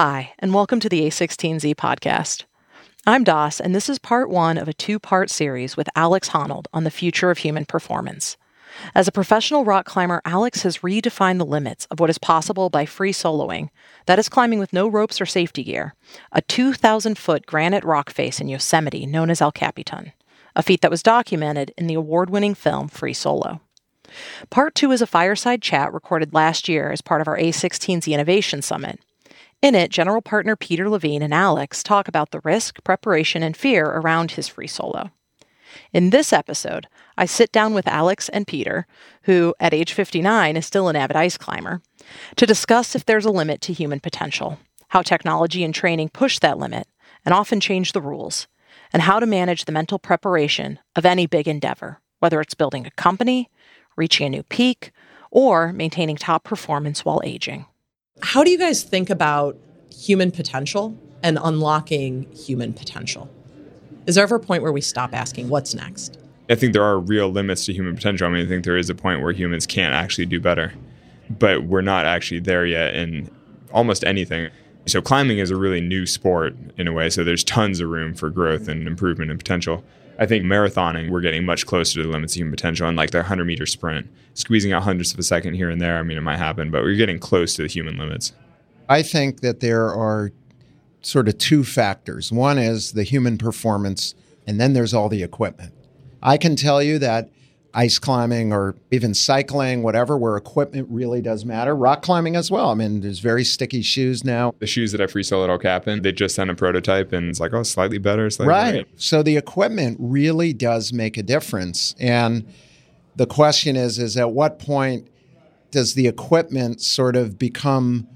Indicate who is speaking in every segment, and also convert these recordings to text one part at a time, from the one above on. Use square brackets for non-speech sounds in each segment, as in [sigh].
Speaker 1: Hi, and welcome to the A16Z podcast. I'm Das, and this is part one of a two part series with Alex Honnold on the future of human performance. As a professional rock climber, Alex has redefined the limits of what is possible by free soloing. That is climbing with no ropes or safety gear, a 2,000 foot granite rock face in Yosemite known as El Capitan, a feat that was documented in the award winning film Free Solo. Part two is a fireside chat recorded last year as part of our A16Z Innovation Summit. In it, general partner Peter Levine and Alex talk about the risk, preparation, and fear around his free solo. In this episode, I sit down with Alex and Peter, who at age 59 is still an avid ice climber, to discuss if there's a limit to human potential, how technology and training push that limit and often change the rules, and how to manage the mental preparation of any big endeavor, whether it's building a company, reaching a new peak, or maintaining top performance while aging.
Speaker 2: How do you guys think about human potential and unlocking human potential? Is there ever a point where we stop asking what's next?
Speaker 3: I think there are real limits to human potential. I mean, I think there is a point where humans can't actually do better, but we're not actually there yet in almost anything. So, climbing is a really new sport in a way, so there's tons of room for growth and improvement and potential. I think marathoning, we're getting much closer to the limits of human potential. And like the 100 meter sprint, squeezing out hundredths of a second here and there, I mean, it might happen, but we're getting close to the human limits.
Speaker 4: I think that there are sort of two factors. One is the human performance, and then there's all the equipment. I can tell you that ice climbing or even cycling, whatever, where equipment really does matter. Rock climbing as well. I mean, there's very sticky shoes now.
Speaker 3: The shoes that I free soloed El Capitan, they just sent a prototype and it's like, oh, slightly better. Slightly
Speaker 4: right.
Speaker 3: Better.
Speaker 4: So the equipment really does make a difference. And the question is, is at what point does the equipment sort of become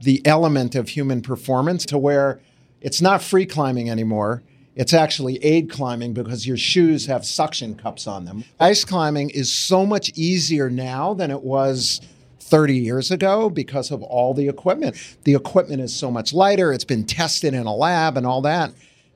Speaker 4: the element of human performance to where it's not free climbing anymore? It's actually aid climbing because your shoes have suction cups on them. Ice climbing is so much easier now than it was 30 years ago because of all the equipment. The equipment is so much lighter, it's been tested in a lab and all that.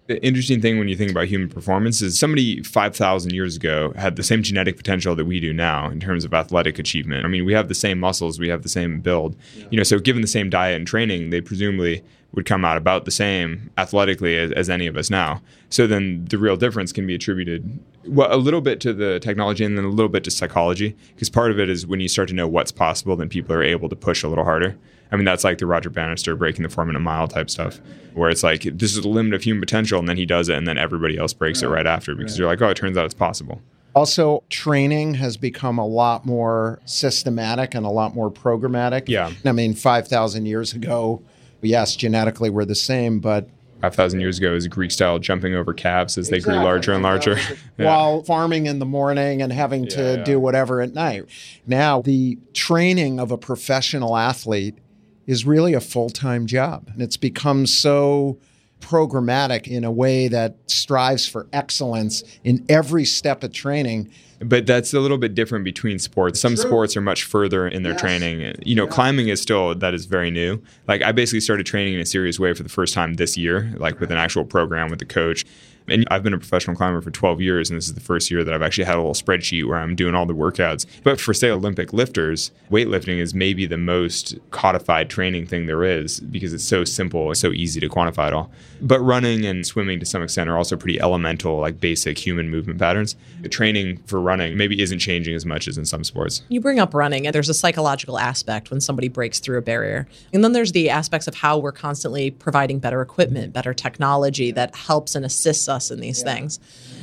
Speaker 3: The interesting thing when you think about human performance is somebody 5,000 years ago had the same genetic potential that we do now in terms of athletic achievement. I mean, we have the same muscles, we have the same build. You know, so given the same diet and training, they presumably would come out about the same athletically as, as, any of us now. So then the real difference can be attributed well a little bit to the technology and then a little bit to psychology because part of it is when you start to know what's possible then people are able to push a little harder. I mean that's like the Roger Bannister breaking the 4 minute mile type stuff where it's like this is the limit of human potential and then he does it and then everybody else breaks right. it right after because right. you're like oh it turns out it's possible.
Speaker 4: Also, training has become a lot more systematic and a lot more programmatic.
Speaker 3: Yeah.
Speaker 4: I mean, 5,000 years ago, yes, genetically we're the same, but
Speaker 3: 5,000 years ago is Greek style jumping over calves as they exactly. grew larger and larger. [laughs]
Speaker 4: yeah. While farming in the morning and having to yeah, yeah. do whatever at night. Now, the training of a professional athlete is really a full time job. And it's become so programmatic in a way that strives for excellence in every step of training
Speaker 3: but that's a little bit different between sports. Some True. sports are much further in their yes. training. You know, yeah. climbing is still that is very new. Like I basically started training in a serious way for the first time this year, like with an actual program with the coach. And I've been a professional climber for 12 years, and this is the first year that I've actually had a little spreadsheet where I'm doing all the workouts. But for, say, Olympic lifters, weightlifting is maybe the most codified training thing there is because it's so simple, it's so easy to quantify it all. But running and swimming to some extent are also pretty elemental, like basic human movement patterns. The training for running maybe isn't changing as much as in some sports.
Speaker 2: You bring up running, and there's a psychological aspect when somebody breaks through a barrier. And then there's the aspects of how we're constantly providing better equipment, better technology that helps and assists us in these yeah. things.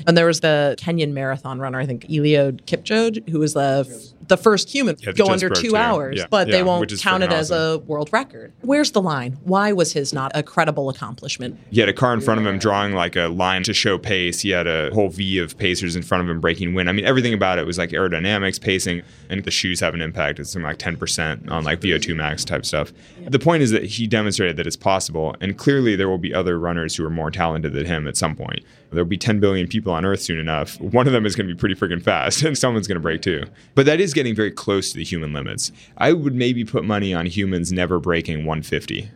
Speaker 2: And there was the Kenyan marathon runner, I think Eliud Kipchoge, who was the the first human yeah, go under two hours, yeah. but they won't count it as a world record. Where's the line? Why was his not a credible accomplishment?
Speaker 3: He had a car in front of him drawing like a line to show pace. He had a whole V of pacers in front of him breaking wind. I mean, everything about it was like aerodynamics, pacing, and the shoes have an impact. It's like 10% on like VO2 max type stuff. The point is that he demonstrated that it's possible, and clearly there will be other runners who are more talented than him at some point. There'll be 10 billion people on Earth soon enough. One of them is going to be pretty freaking fast, [laughs] and someone's going to break two. But that is getting very close to the human limits. I would maybe put money on humans never breaking 150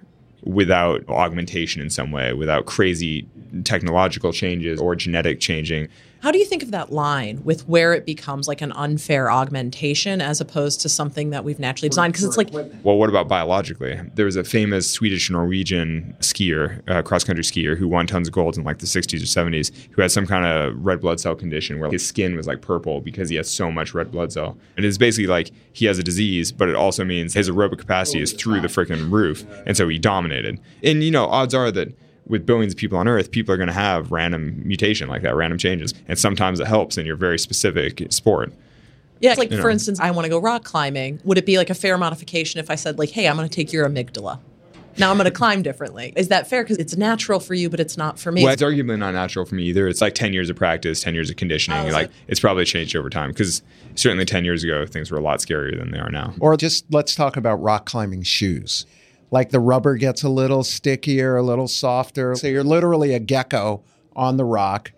Speaker 3: without augmentation in some way, without crazy technological changes or genetic changing.
Speaker 2: How do you think of that line with where it becomes like an unfair augmentation as opposed to something that we've naturally designed? Because it's like,
Speaker 3: well, what about biologically? There was a famous Swedish Norwegian skier, uh, cross country skier, who won tons of gold in like the 60s or 70s, who had some kind of red blood cell condition where his skin was like purple because he has so much red blood cell. And it's basically like he has a disease, but it also means his aerobic capacity is through the freaking roof. And so he dominated. And, you know, odds are that with billions of people on Earth, people are going to have random mutation like that, random changes. And sometimes it helps in your very specific sport.
Speaker 2: Yeah, it's like you for know. instance, I want to go rock climbing. Would it be like a fair modification if I said like, "Hey, I'm going to take your amygdala"? Now I'm going to climb differently. Is that fair? Because it's natural for you, but it's not for me.
Speaker 3: Well, it's arguably not natural for me either. It's like 10 years of practice, 10 years of conditioning. Oh, like it's probably changed over time because certainly 10 years ago things were a lot scarier than they are now.
Speaker 4: Or just let's talk about rock climbing shoes like the rubber gets a little stickier, a little softer. So you're literally a gecko on the rock,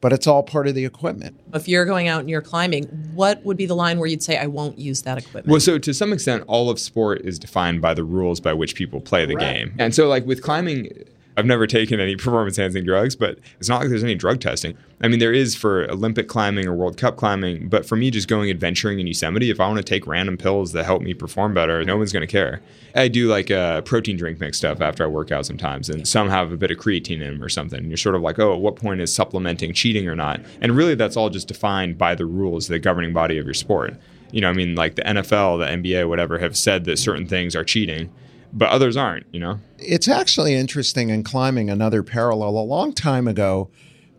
Speaker 4: but it's all part of the equipment.
Speaker 2: If you're going out and you're climbing, what would be the line where you'd say, I won't use that equipment?
Speaker 3: Well, so to some extent, all of sport is defined by the rules by which people play the right. game. And so, like with climbing, I've never taken any [laughs] performance enhancing drugs, but it's not like there's any drug testing. I mean, there is for Olympic climbing or World Cup climbing, but for me, just going adventuring in Yosemite, if I want to take random pills that help me perform better, no one's going to care. I do like a protein drink mix stuff after I work out sometimes, and some have a bit of creatine in them or something. And you're sort of like, oh, at what point is supplementing cheating or not? And really, that's all just defined by the rules, the governing body of your sport. You know, I mean, like the NFL, the NBA, whatever, have said that certain things are cheating but others aren't, you know?
Speaker 4: It's actually interesting in climbing another parallel. A long time ago,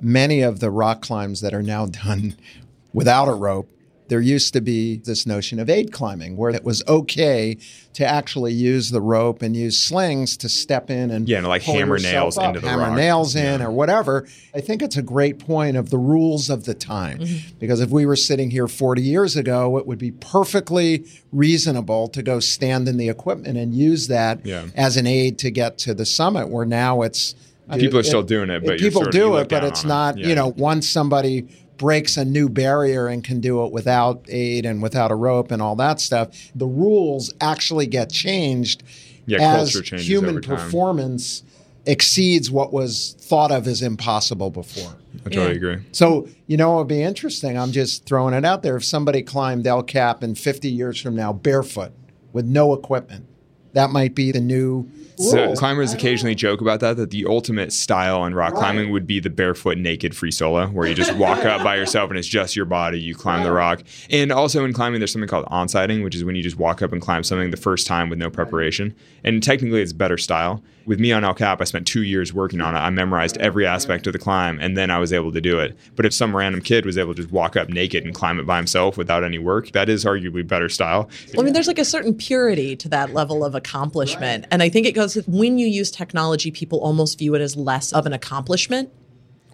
Speaker 4: many of the rock climbs that are now done [laughs] without a rope there used to be this notion of aid climbing where it was okay to actually use the rope and use slings to step in and
Speaker 3: yeah, and like hammer nails
Speaker 4: up,
Speaker 3: into the
Speaker 4: hammer
Speaker 3: rock.
Speaker 4: nails in yeah. or whatever. I think it's a great point of the rules of the time mm-hmm. because if we were sitting here 40 years ago, it would be perfectly reasonable to go stand in the equipment and use that yeah. as an aid to get to the summit. Where now it's
Speaker 3: people are still doing it, but
Speaker 4: people
Speaker 3: do
Speaker 4: it, but it's not. Yeah. You know, once somebody breaks a new barrier and can do it without aid and without a rope and all that stuff. The rules actually get changed
Speaker 3: yeah,
Speaker 4: as human performance exceeds what was thought of as impossible before.
Speaker 3: I totally yeah. agree.
Speaker 4: So, you know, it would be interesting. I'm just throwing it out there. If somebody climbed El Cap in 50 years from now barefoot with no equipment, that might be the new
Speaker 3: so climbers occasionally joke about that, that the ultimate style in rock climbing would be the barefoot naked free solo, where you just walk up by [laughs] yourself and it's just your body, you climb the rock. And also in climbing, there's something called onsighting, which is when you just walk up and climb something the first time with no preparation. And technically it's better style. With me on El Cap, I spent two years working on it. I memorized every aspect of the climb and then I was able to do it. But if some random kid was able to just walk up naked and climb it by himself without any work, that is arguably better style.
Speaker 2: Well, I mean, there's like a certain purity to that level of accomplishment. And I think it goes with when you use technology, people almost view it as less of an accomplishment.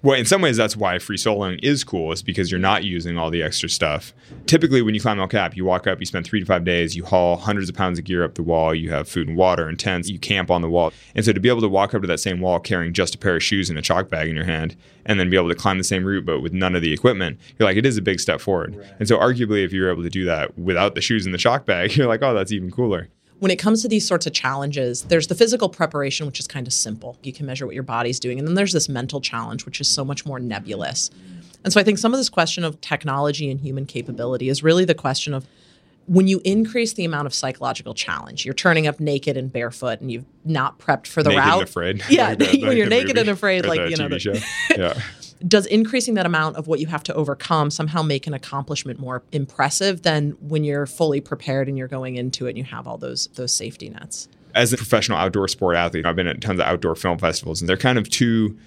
Speaker 3: Well, in some ways, that's why free soloing is cool, is because you're not using all the extra stuff. Typically, when you climb El Cap, you walk up, you spend three to five days, you haul hundreds of pounds of gear up the wall, you have food and water and tents, you camp on the wall. And so to be able to walk up to that same wall carrying just a pair of shoes and a chalk bag in your hand, and then be able to climb the same route but with none of the equipment, you're like, it is a big step forward. Right. And so, arguably, if you're able to do that without the shoes and the chalk bag, [laughs] you're like, oh, that's even cooler
Speaker 2: when it comes to these sorts of challenges, there's the physical preparation, which is kind of simple. You can measure what your body's doing. And then there's this mental challenge, which is so much more nebulous. And so I think some of this question of technology and human capability is really the question of when you increase the amount of psychological challenge, you're turning up naked and barefoot, and you've not prepped for the
Speaker 3: naked
Speaker 2: route.
Speaker 3: And afraid.
Speaker 2: Yeah, [laughs] like [laughs] when you're naked and afraid, like you know,
Speaker 3: the, [laughs] yeah
Speaker 2: does increasing that amount of what you have to overcome somehow make an accomplishment more impressive than when you're fully prepared and you're going into it and you have all those those safety nets?
Speaker 3: As a professional outdoor sport athlete, I've been at tons of outdoor film festivals, and they're kind of two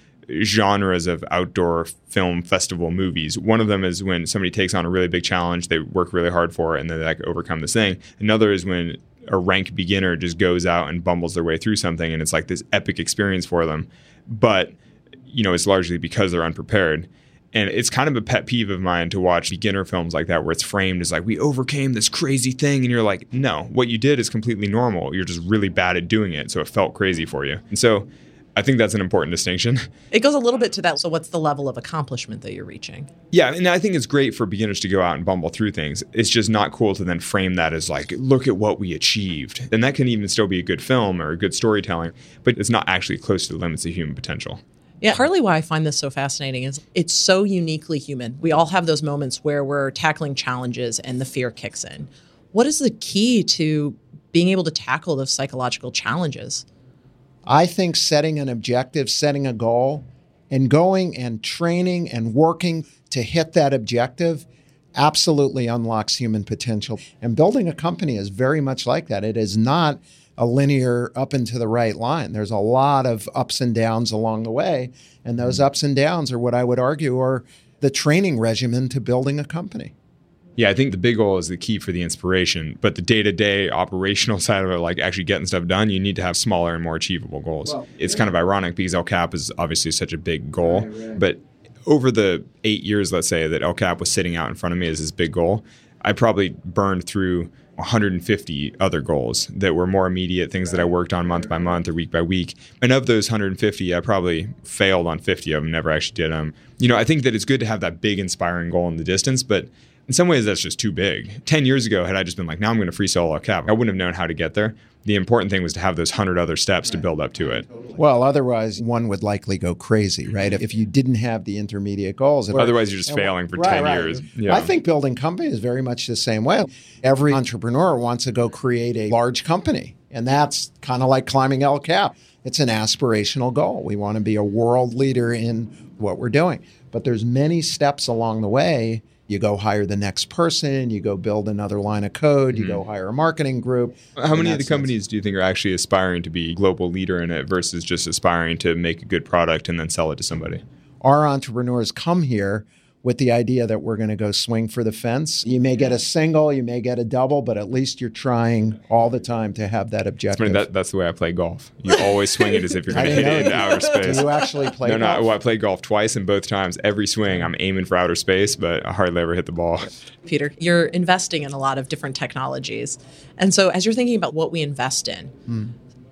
Speaker 3: genres of outdoor film festival movies. One of them is when somebody takes on a really big challenge, they work really hard for it, and then they like overcome this thing. Another is when a rank beginner just goes out and bumbles their way through something, and it's like this epic experience for them. But you know, it's largely because they're unprepared. And it's kind of a pet peeve of mine to watch beginner films like that where it's framed as like, we overcame this crazy thing. And you're like, no, what you did is completely normal. You're just really bad at doing it. So it felt crazy for you. And so I think that's an important distinction. [laughs]
Speaker 2: It goes a little bit to that. So, what's the level of accomplishment that you're reaching?
Speaker 3: Yeah, and I think it's great for beginners to go out and bumble through things. It's just not cool to then frame that as like, look at what we achieved. And that can even still be a good film or a good storytelling, but it's not actually close to the limits of human potential.
Speaker 2: Yeah, partly why I find this so fascinating is it's so uniquely human. We all have those moments where we're tackling challenges and the fear kicks in. What is the key to being able to tackle those psychological challenges?
Speaker 4: I think setting an objective, setting a goal, and going and training and working to hit that objective absolutely unlocks human potential. And building a company is very much like that. It is not a linear up and to the right line. There's a lot of ups and downs along the way. And those mm. ups and downs are what I would argue are the training regimen to building a company.
Speaker 3: Yeah, I think the big goal is the key for the inspiration, but the day-to-day operational [laughs] side of it, like actually getting stuff done, you need to have smaller and more achievable goals. Well, it's yeah. kind of ironic because El Cap is obviously such a big goal, right, right. but over the eight years, let's say that El Cap was sitting out in front of me as this big goal, I probably burned through 150 other goals that were more immediate things that I worked on month by month or week by week. And of those 150, I probably failed on 50 of them, never actually did them. You know, I think that it's good to have that big inspiring goal in the distance, but in some ways that's just too big. 10 years ago, had I just been like, now I'm going to free solo El Cap, I wouldn't have known how to get there. The important thing was to have those 100 other steps to build up to it.
Speaker 4: Well, otherwise, one would likely go crazy, right? If, if you didn't have the intermediate goals.
Speaker 3: Otherwise, you're just failing for right, 10 right. years.
Speaker 4: Yeah. I think building company is very much the same way. Every entrepreneur wants to go create a large company, and that's kind of like climbing El Cap. It's an aspirational goal. We want to be a world leader in what we're doing. But there's many steps along the way you go hire the next person, you go build another line of code, mm-hmm. you go mm-hmm. hire a marketing group.
Speaker 3: How many of the companies sense. do you think are actually aspiring to be global leader in it versus just aspiring to make a good product and then sell it to somebody?
Speaker 4: Our entrepreneurs come here with the idea that we're going to go swing for the fence. You may get a single, you may get a double, but at least you're trying all the time to have that objective.
Speaker 3: I mean, that, that's the way I play golf. You always swing it as if you're going to hit it into outer space.
Speaker 4: Do you actually play
Speaker 3: no,
Speaker 4: golf?
Speaker 3: No, well, I played golf twice, and both times, every swing, I'm aiming for outer space, but I hardly ever hit the ball.
Speaker 2: Peter, you're investing in a lot of different technologies. And so as you're thinking about what we invest in, mm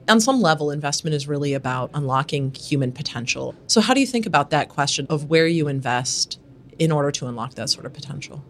Speaker 2: on some level, investment is really about unlocking human potential. So, how do you think about that question of where you invest in order to unlock that sort of potential.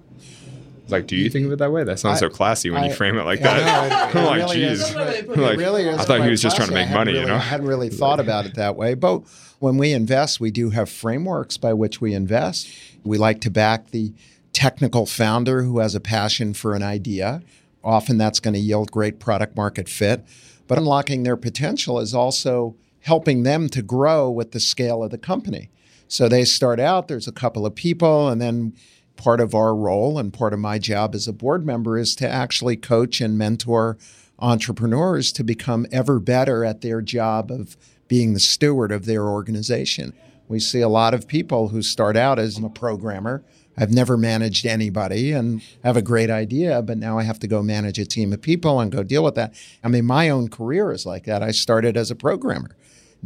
Speaker 3: Like, do you think of it that way? That sounds I, so classy when I, you frame it like yeah, that. No, it, [laughs] it I'm like, geez. [laughs] like, really I thought he was just trying to make money,
Speaker 4: really,
Speaker 3: you know? I
Speaker 4: hadn't really thought about it that way. But when we invest, we do have frameworks by which we invest. We like to back the technical founder who has a passion for an idea. Often that's going to yield great product market fit. But unlocking their potential is also helping them to grow with the scale of the company. So they start out, there's a couple of people, and then part of our role and part of my job as a board member is to actually coach and mentor entrepreneurs to become ever better at their job of being the steward of their organization. We see a lot of people who start out as a programmer. I've never managed anybody and have a great idea, but now I have to go manage a team of people and go deal with that. I mean, my own career is like that. I started as a programmer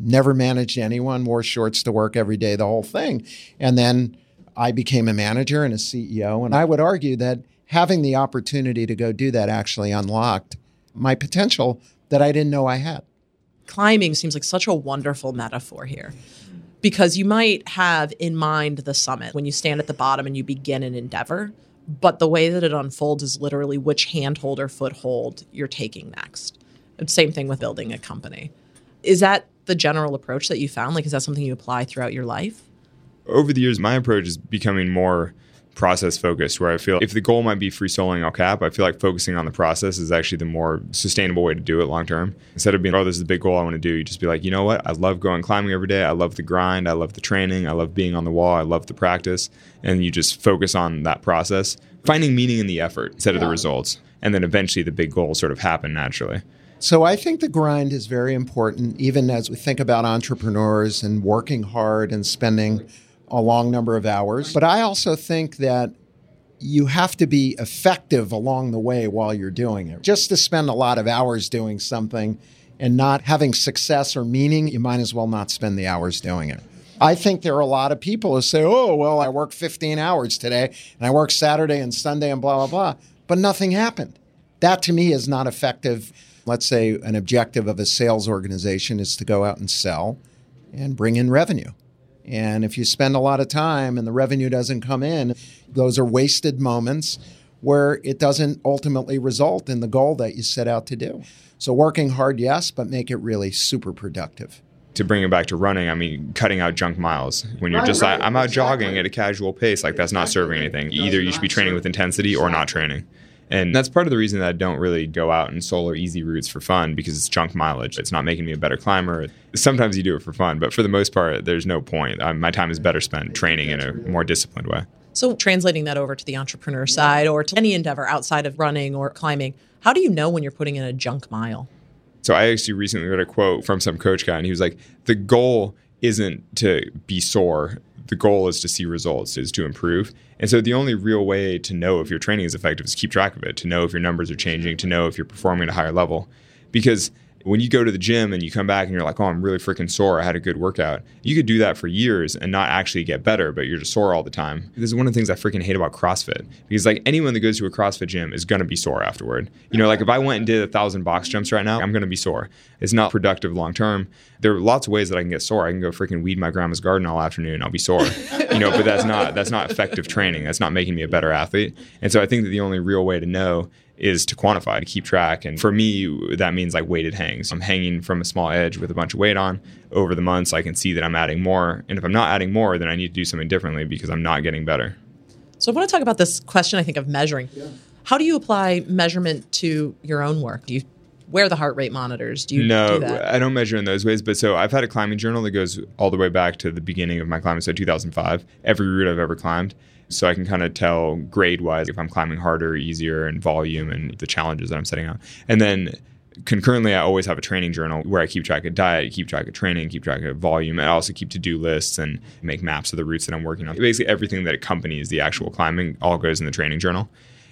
Speaker 4: never managed anyone, wore shorts to work every day, the whole thing. And then I became a manager and a CEO. And I would argue that having the opportunity to go do that actually unlocked my potential that I didn't know I had.
Speaker 2: Climbing seems like such a wonderful metaphor here because you might have in mind the summit when you stand at the bottom and you begin an endeavor. But the way that it unfolds is literally which handhold or foothold you're taking next. Same thing with building a company. Is that the general approach that you found? Like, is that something you apply throughout your life?
Speaker 3: Over the years, my approach is becoming more process focused where I feel if the goal might be free soloing El Cap, I feel like focusing on the process is actually the more sustainable way to do it long term. Instead of being, oh, this is the big goal I want to do, you just be like, you know what? I love going climbing every day. I love the grind. I love the training. I love being on the wall. I love the practice. And you just focus on that process, finding meaning in the effort instead yeah. of the results. And then eventually the big goals sort of happen naturally.
Speaker 4: So I think the grind is very important, even as we think about entrepreneurs and working hard and spending a long number of hours. But I also think that you have to be effective along the way while you're doing it. Just to spend a lot of hours doing something and not having success or meaning, you might as well not spend the hours doing it. I think there are a lot of people who say, oh, well, I work 15 hours today and I work Saturday and Sunday and blah, blah, blah, but nothing happened. That to me is not effective let's say an objective of a sales organization is to go out and sell and bring in revenue. And if you spend a lot of time and the revenue doesn't come in, those are wasted moments where it doesn't ultimately result in the goal that you set out to do. So working hard, yes, but make it really super productive.
Speaker 3: to bring it back to running, I mean, cutting out junk miles. When you're
Speaker 4: Right,
Speaker 3: just
Speaker 4: right,
Speaker 3: like, I'm out
Speaker 4: exactly.
Speaker 3: jogging at a casual pace, like that's not serving anything. Either you should be training
Speaker 4: serve-
Speaker 3: with intensity or not training. And that's part of the reason that I don't really go out and solo easy routes for fun because it's junk mileage. It's not making me a better climber. Sometimes you do it for fun, but for the most part, there's no point. Um, my time is better spent training in a more disciplined way.
Speaker 2: So, translating that over to the entrepreneur side or to any endeavor outside of running or climbing, how do you know when you're putting in a junk mile?
Speaker 3: So I actually recently read a quote from some coach guy, and he was like, "The goal isn't to be sore. The goal is to see results, is to improve." And so the only real way to know if your training is effective is to keep track of it, to know if your numbers are changing, to know if you're performing at a higher level, because when you go to the gym and you come back and you're like, oh, I'm really freaking sore. I had a good workout. You could do that for years and not actually get better, but you're just sore all the time. This is one of the things I freaking hate about CrossFit because like anyone that goes to a CrossFit gym is going to be sore afterward. You know, like if I went and did a thousand box jumps right now, I'm going to be sore. It's not productive long term. There are lots of ways that I can get sore. I can go freaking weed my grandma's garden all afternoon. I'll be sore, [laughs] you know, but that's not, that's not effective training. That's not making me a better athlete. And so I think that the only real way to know is to quantify, to keep track. And for me, that means like weighted hangs. I'm hanging from a small edge with a bunch of weight on. Over the months, I can see that I'm adding more. And if I'm not adding more, then I need to do something differently because I'm not getting better.
Speaker 2: So, I want to talk about this question, I think, of measuring. How do you apply measurement to your own work? Do you wear the heart rate monitors? Do you
Speaker 3: No,
Speaker 2: do that?
Speaker 3: I don't measure in those ways. But so I've had a climbing journal that goes all the way back to the beginning of my climbing, so 2005, every route I've ever climbed. So I can kind of tell grade wise if I'm climbing harder, easier, and volume and the challenges that I'm setting out. And then concurrently, I always have a training journal where I keep track of diet, keep track of training, keep track of volume. and I also keep to do lists and make maps of the routes that I'm working on. Basically, everything that accompanies the actual climbing all goes in the training journal.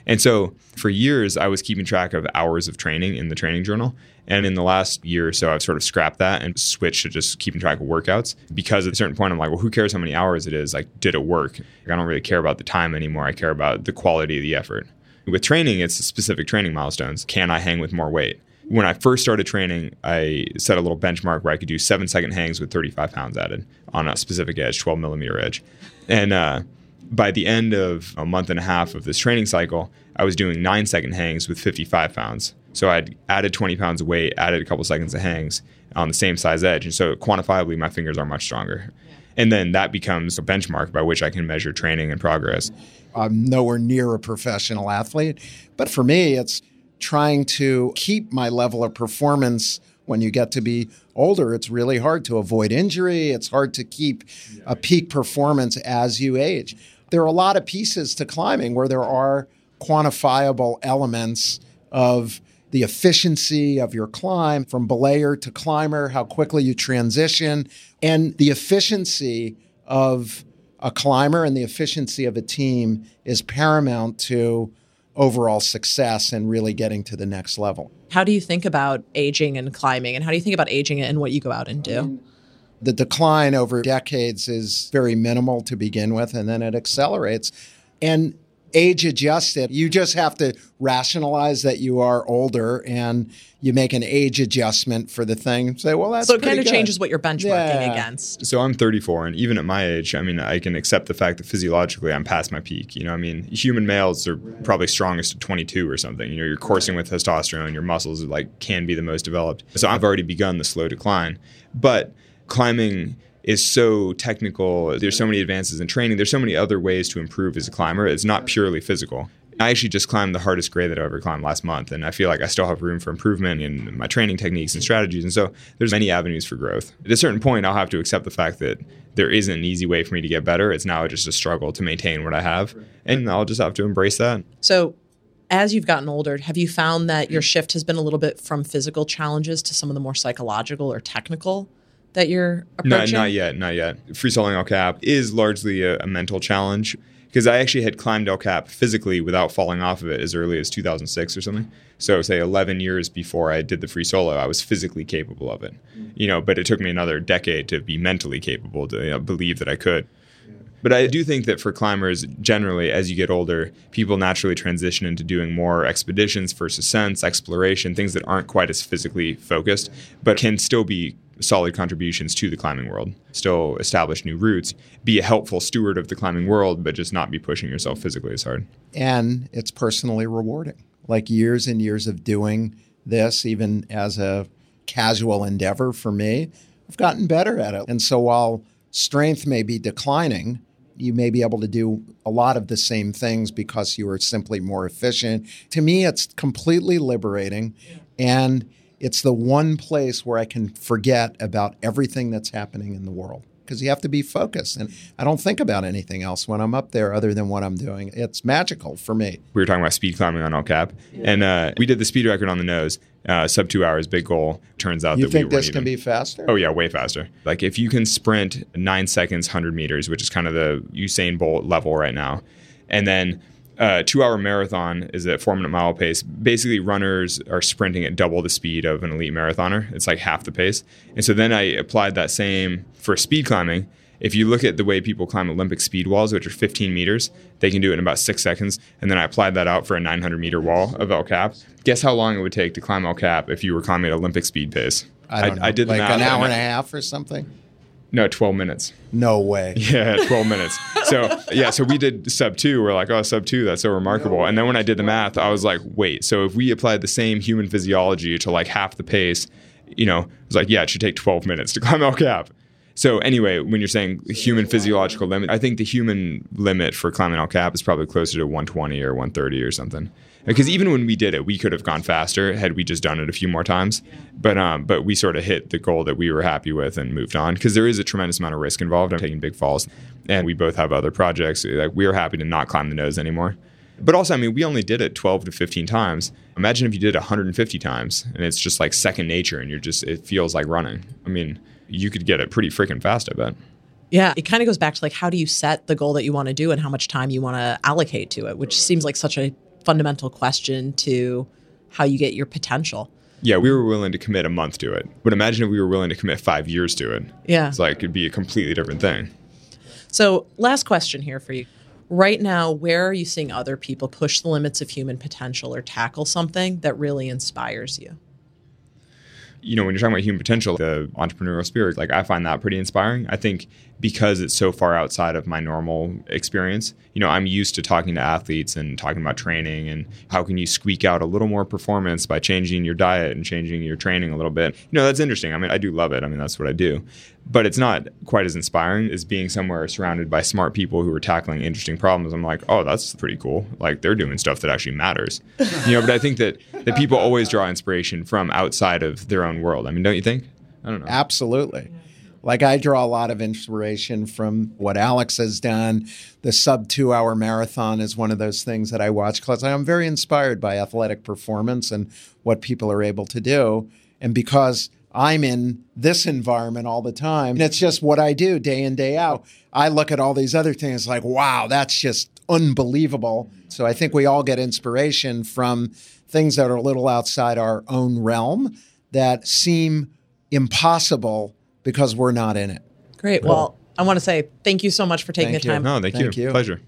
Speaker 3: And so for years, I was keeping track of hours of training in the training journal. And in the last year or so, I've sort of scrapped that and switched to just keeping track of workouts because at a certain point, I'm like, well, who cares how many hours it is? Like, did it work? I don't really care about the time anymore. I care about the quality of the effort. With training, it's specific training milestones. Can I hang with more weight? When I first started training, I set a little benchmark where I could do seven second hangs with 35 pounds added on a specific edge, 12 millimeter edge. And uh, by the end of a month and a half of this training cycle, I was doing nine second hangs with 55 pounds. So I'd added 20 pounds of weight, added a couple seconds of hangs on the same size edge. And so quantifiably, my fingers are much stronger. And then that becomes a benchmark by which I can measure training and progress.
Speaker 4: I'm nowhere near a professional athlete. But for me, it's trying to keep my level of performance when you get to be older. It's really hard to avoid injury, it's hard to keep a peak performance as you age. There are a lot of pieces to climbing where there are quantifiable elements of the efficiency of your climb from belayer to climber, how quickly you transition, and the efficiency of a climber and the efficiency of a team is paramount to overall success and really getting to the next level.
Speaker 2: How do you think about aging and climbing? And how do you think about aging and what you go out and do?
Speaker 4: The decline over decades is very minimal to begin with, and then it accelerates. And age adjusted, you just have to rationalize that you are older and you make an age adjustment for the thing. Say, well, that's
Speaker 2: so it kind of
Speaker 4: good.
Speaker 2: changes what you're benchmarking
Speaker 4: Yeah.
Speaker 2: against.
Speaker 3: So I'm 34, and even at my age, I mean, I can accept the fact that physiologically I'm past my peak. You know, I mean, human males are probably strongest at 22 or something. You know, you're coursing with testosterone, your muscles like can be the most developed. So I've already begun the slow decline, but climbing is so technical. There's so many advances in training. There's so many other ways to improve as a climber. It's not purely physical. I actually just climbed the hardest grade that I ever climbed last month, and I feel like I still have room for improvement in my training techniques and strategies. And so there's many avenues for growth. At a certain point, I'll have to accept the fact that there isn't an easy way for me to get better. It's now just a struggle to maintain what I have, and I'll just have to embrace that.
Speaker 2: So, as you've gotten older, have you found that your shift has been a little bit from physical challenges to some of the more psychological or technical that you're
Speaker 3: No,
Speaker 2: approaching?
Speaker 3: not yet, not yet. Free soloing El Cap is largely a, a mental challenge because I actually had climbed El Cap physically without falling off of it as early as 2006 or something. So, say 11 years before I did the free solo, I was physically capable of it. Mm. You know, but it took me another decade to be mentally capable to you know, believe that I could. But I do think that for climbers, generally, as you get older, people naturally transition into doing more expeditions, first ascents, exploration, things that aren't quite as physically focused, but can still be solid contributions to the climbing world. Still establish new routes, be a helpful steward of the climbing world, but just not be pushing yourself physically as hard.
Speaker 4: and it's personally rewarding. Like years and years of doing this, even as a casual endeavor for me, I've gotten better at it. And so while strength may be declining, you may be able to do a lot of the same things because you are simply more efficient. To me, it's completely liberating. And it's the one place where I can forget about everything that's happening in the world because you have to be focused. And I don't think about anything else when I'm up there other than what I'm doing. It's magical for me.
Speaker 3: We were talking about speed climbing on El Cap, and uh, we did the speed record on the nose, uh, sub two hours, big goal. Turns out
Speaker 4: you
Speaker 3: that
Speaker 4: think
Speaker 3: we
Speaker 4: this
Speaker 3: weren't
Speaker 4: can be faster?
Speaker 3: Oh yeah, way faster. Like if you can sprint nine seconds, hundred meters, which is kind of the Usain Bolt level right now, and then uh, two hour marathon is at four minute mile pace. Basically, runners are sprinting at double the speed of an elite marathoner. It's like half the pace. And so then I applied that same for speed climbing. If you look at the way people climb Olympic speed walls, which are 15 meters, they can do it in about six seconds. And then I applied that out for a 900 meter wall of El Cap. Guess how long it would take to climb El Cap if you were climbing at Olympic speed pace?
Speaker 4: I, don't know.
Speaker 3: did
Speaker 4: like an hour
Speaker 3: and
Speaker 4: and a
Speaker 3: I-
Speaker 4: half or something.
Speaker 3: No, 12 minutes.
Speaker 4: No way. [laughs]
Speaker 3: Yeah, 12 minutes. So, yeah, so we did sub two. We're like, oh, sub two, that's so remarkable. And then when I did the math, I was like, wait, so if we applied the same human physiology to like half the pace, you know, it was like, yeah, it should take 12 minutes to climb El Cap. So, anyway, when you're saying human physiological limit, I think the human limit for climbing El Cap is probably closer to 120 or 130 or something. Because even when we did it, we could have gone faster had we just done it a few more times. But um, but we sort of hit the goal that we were happy with and moved on because there is a tremendous amount of risk involved. I'm taking big falls, and we both have other projects. Like we are happy to not climb the nose anymore. But also, I mean, we only did it 12 to 15 times. Imagine if you did it 150 times, and it's just like second nature, and you're just it feels like running. I mean, you could get it pretty freaking fast. I bet.
Speaker 2: Yeah, it kind of goes back to like how do you set the goal that you want to do and how much time you want to allocate to it, which seems like such a fundamental question to how you get your potential.
Speaker 3: Yeah, we were willing to commit a month to it. But imagine if we were willing to commit five years to it.
Speaker 2: Yeah.
Speaker 3: It's like it'd be a completely different thing.
Speaker 2: So, last question here for you. Right now, where are you seeing other people push the limits of human potential or tackle something that really inspires you?
Speaker 3: You know, when you're talking about human potential, the entrepreneurial spirit, like I find that pretty inspiring. I think because it's so far outside of my normal experience, you know, I'm used to talking to athletes and talking about training and how can you squeak out a little more performance by changing your diet and changing your training a little bit. You know, that's interesting. I mean, I do love it. I mean, that's what I do. But it's not quite as inspiring as being somewhere surrounded by smart people who are tackling interesting problems. I'm like, oh, that's pretty cool. Like they're doing stuff that actually matters. You know, but I think that that people always draw inspiration from outside of their own world. I mean, don't you think? I don't know.
Speaker 4: Absolutely. Like I draw a lot of inspiration from what Alex has done. The sub two hour marathon is one of those things that I watch because I'm very inspired by athletic performance and what people are able to do. And because I'm in this environment all the time, and it's just what I do day in, day out. I look at all these other things like, wow, that's just unbelievable. So I think we all get inspiration from things that are a little outside our own realm that seem impossible because we're not in it.
Speaker 2: Great. Well, I want to say thank you so much for taking
Speaker 4: Thank
Speaker 2: the
Speaker 4: you.
Speaker 2: time.
Speaker 3: No, thank,
Speaker 4: Thank
Speaker 3: you.
Speaker 4: you.
Speaker 3: Pleasure.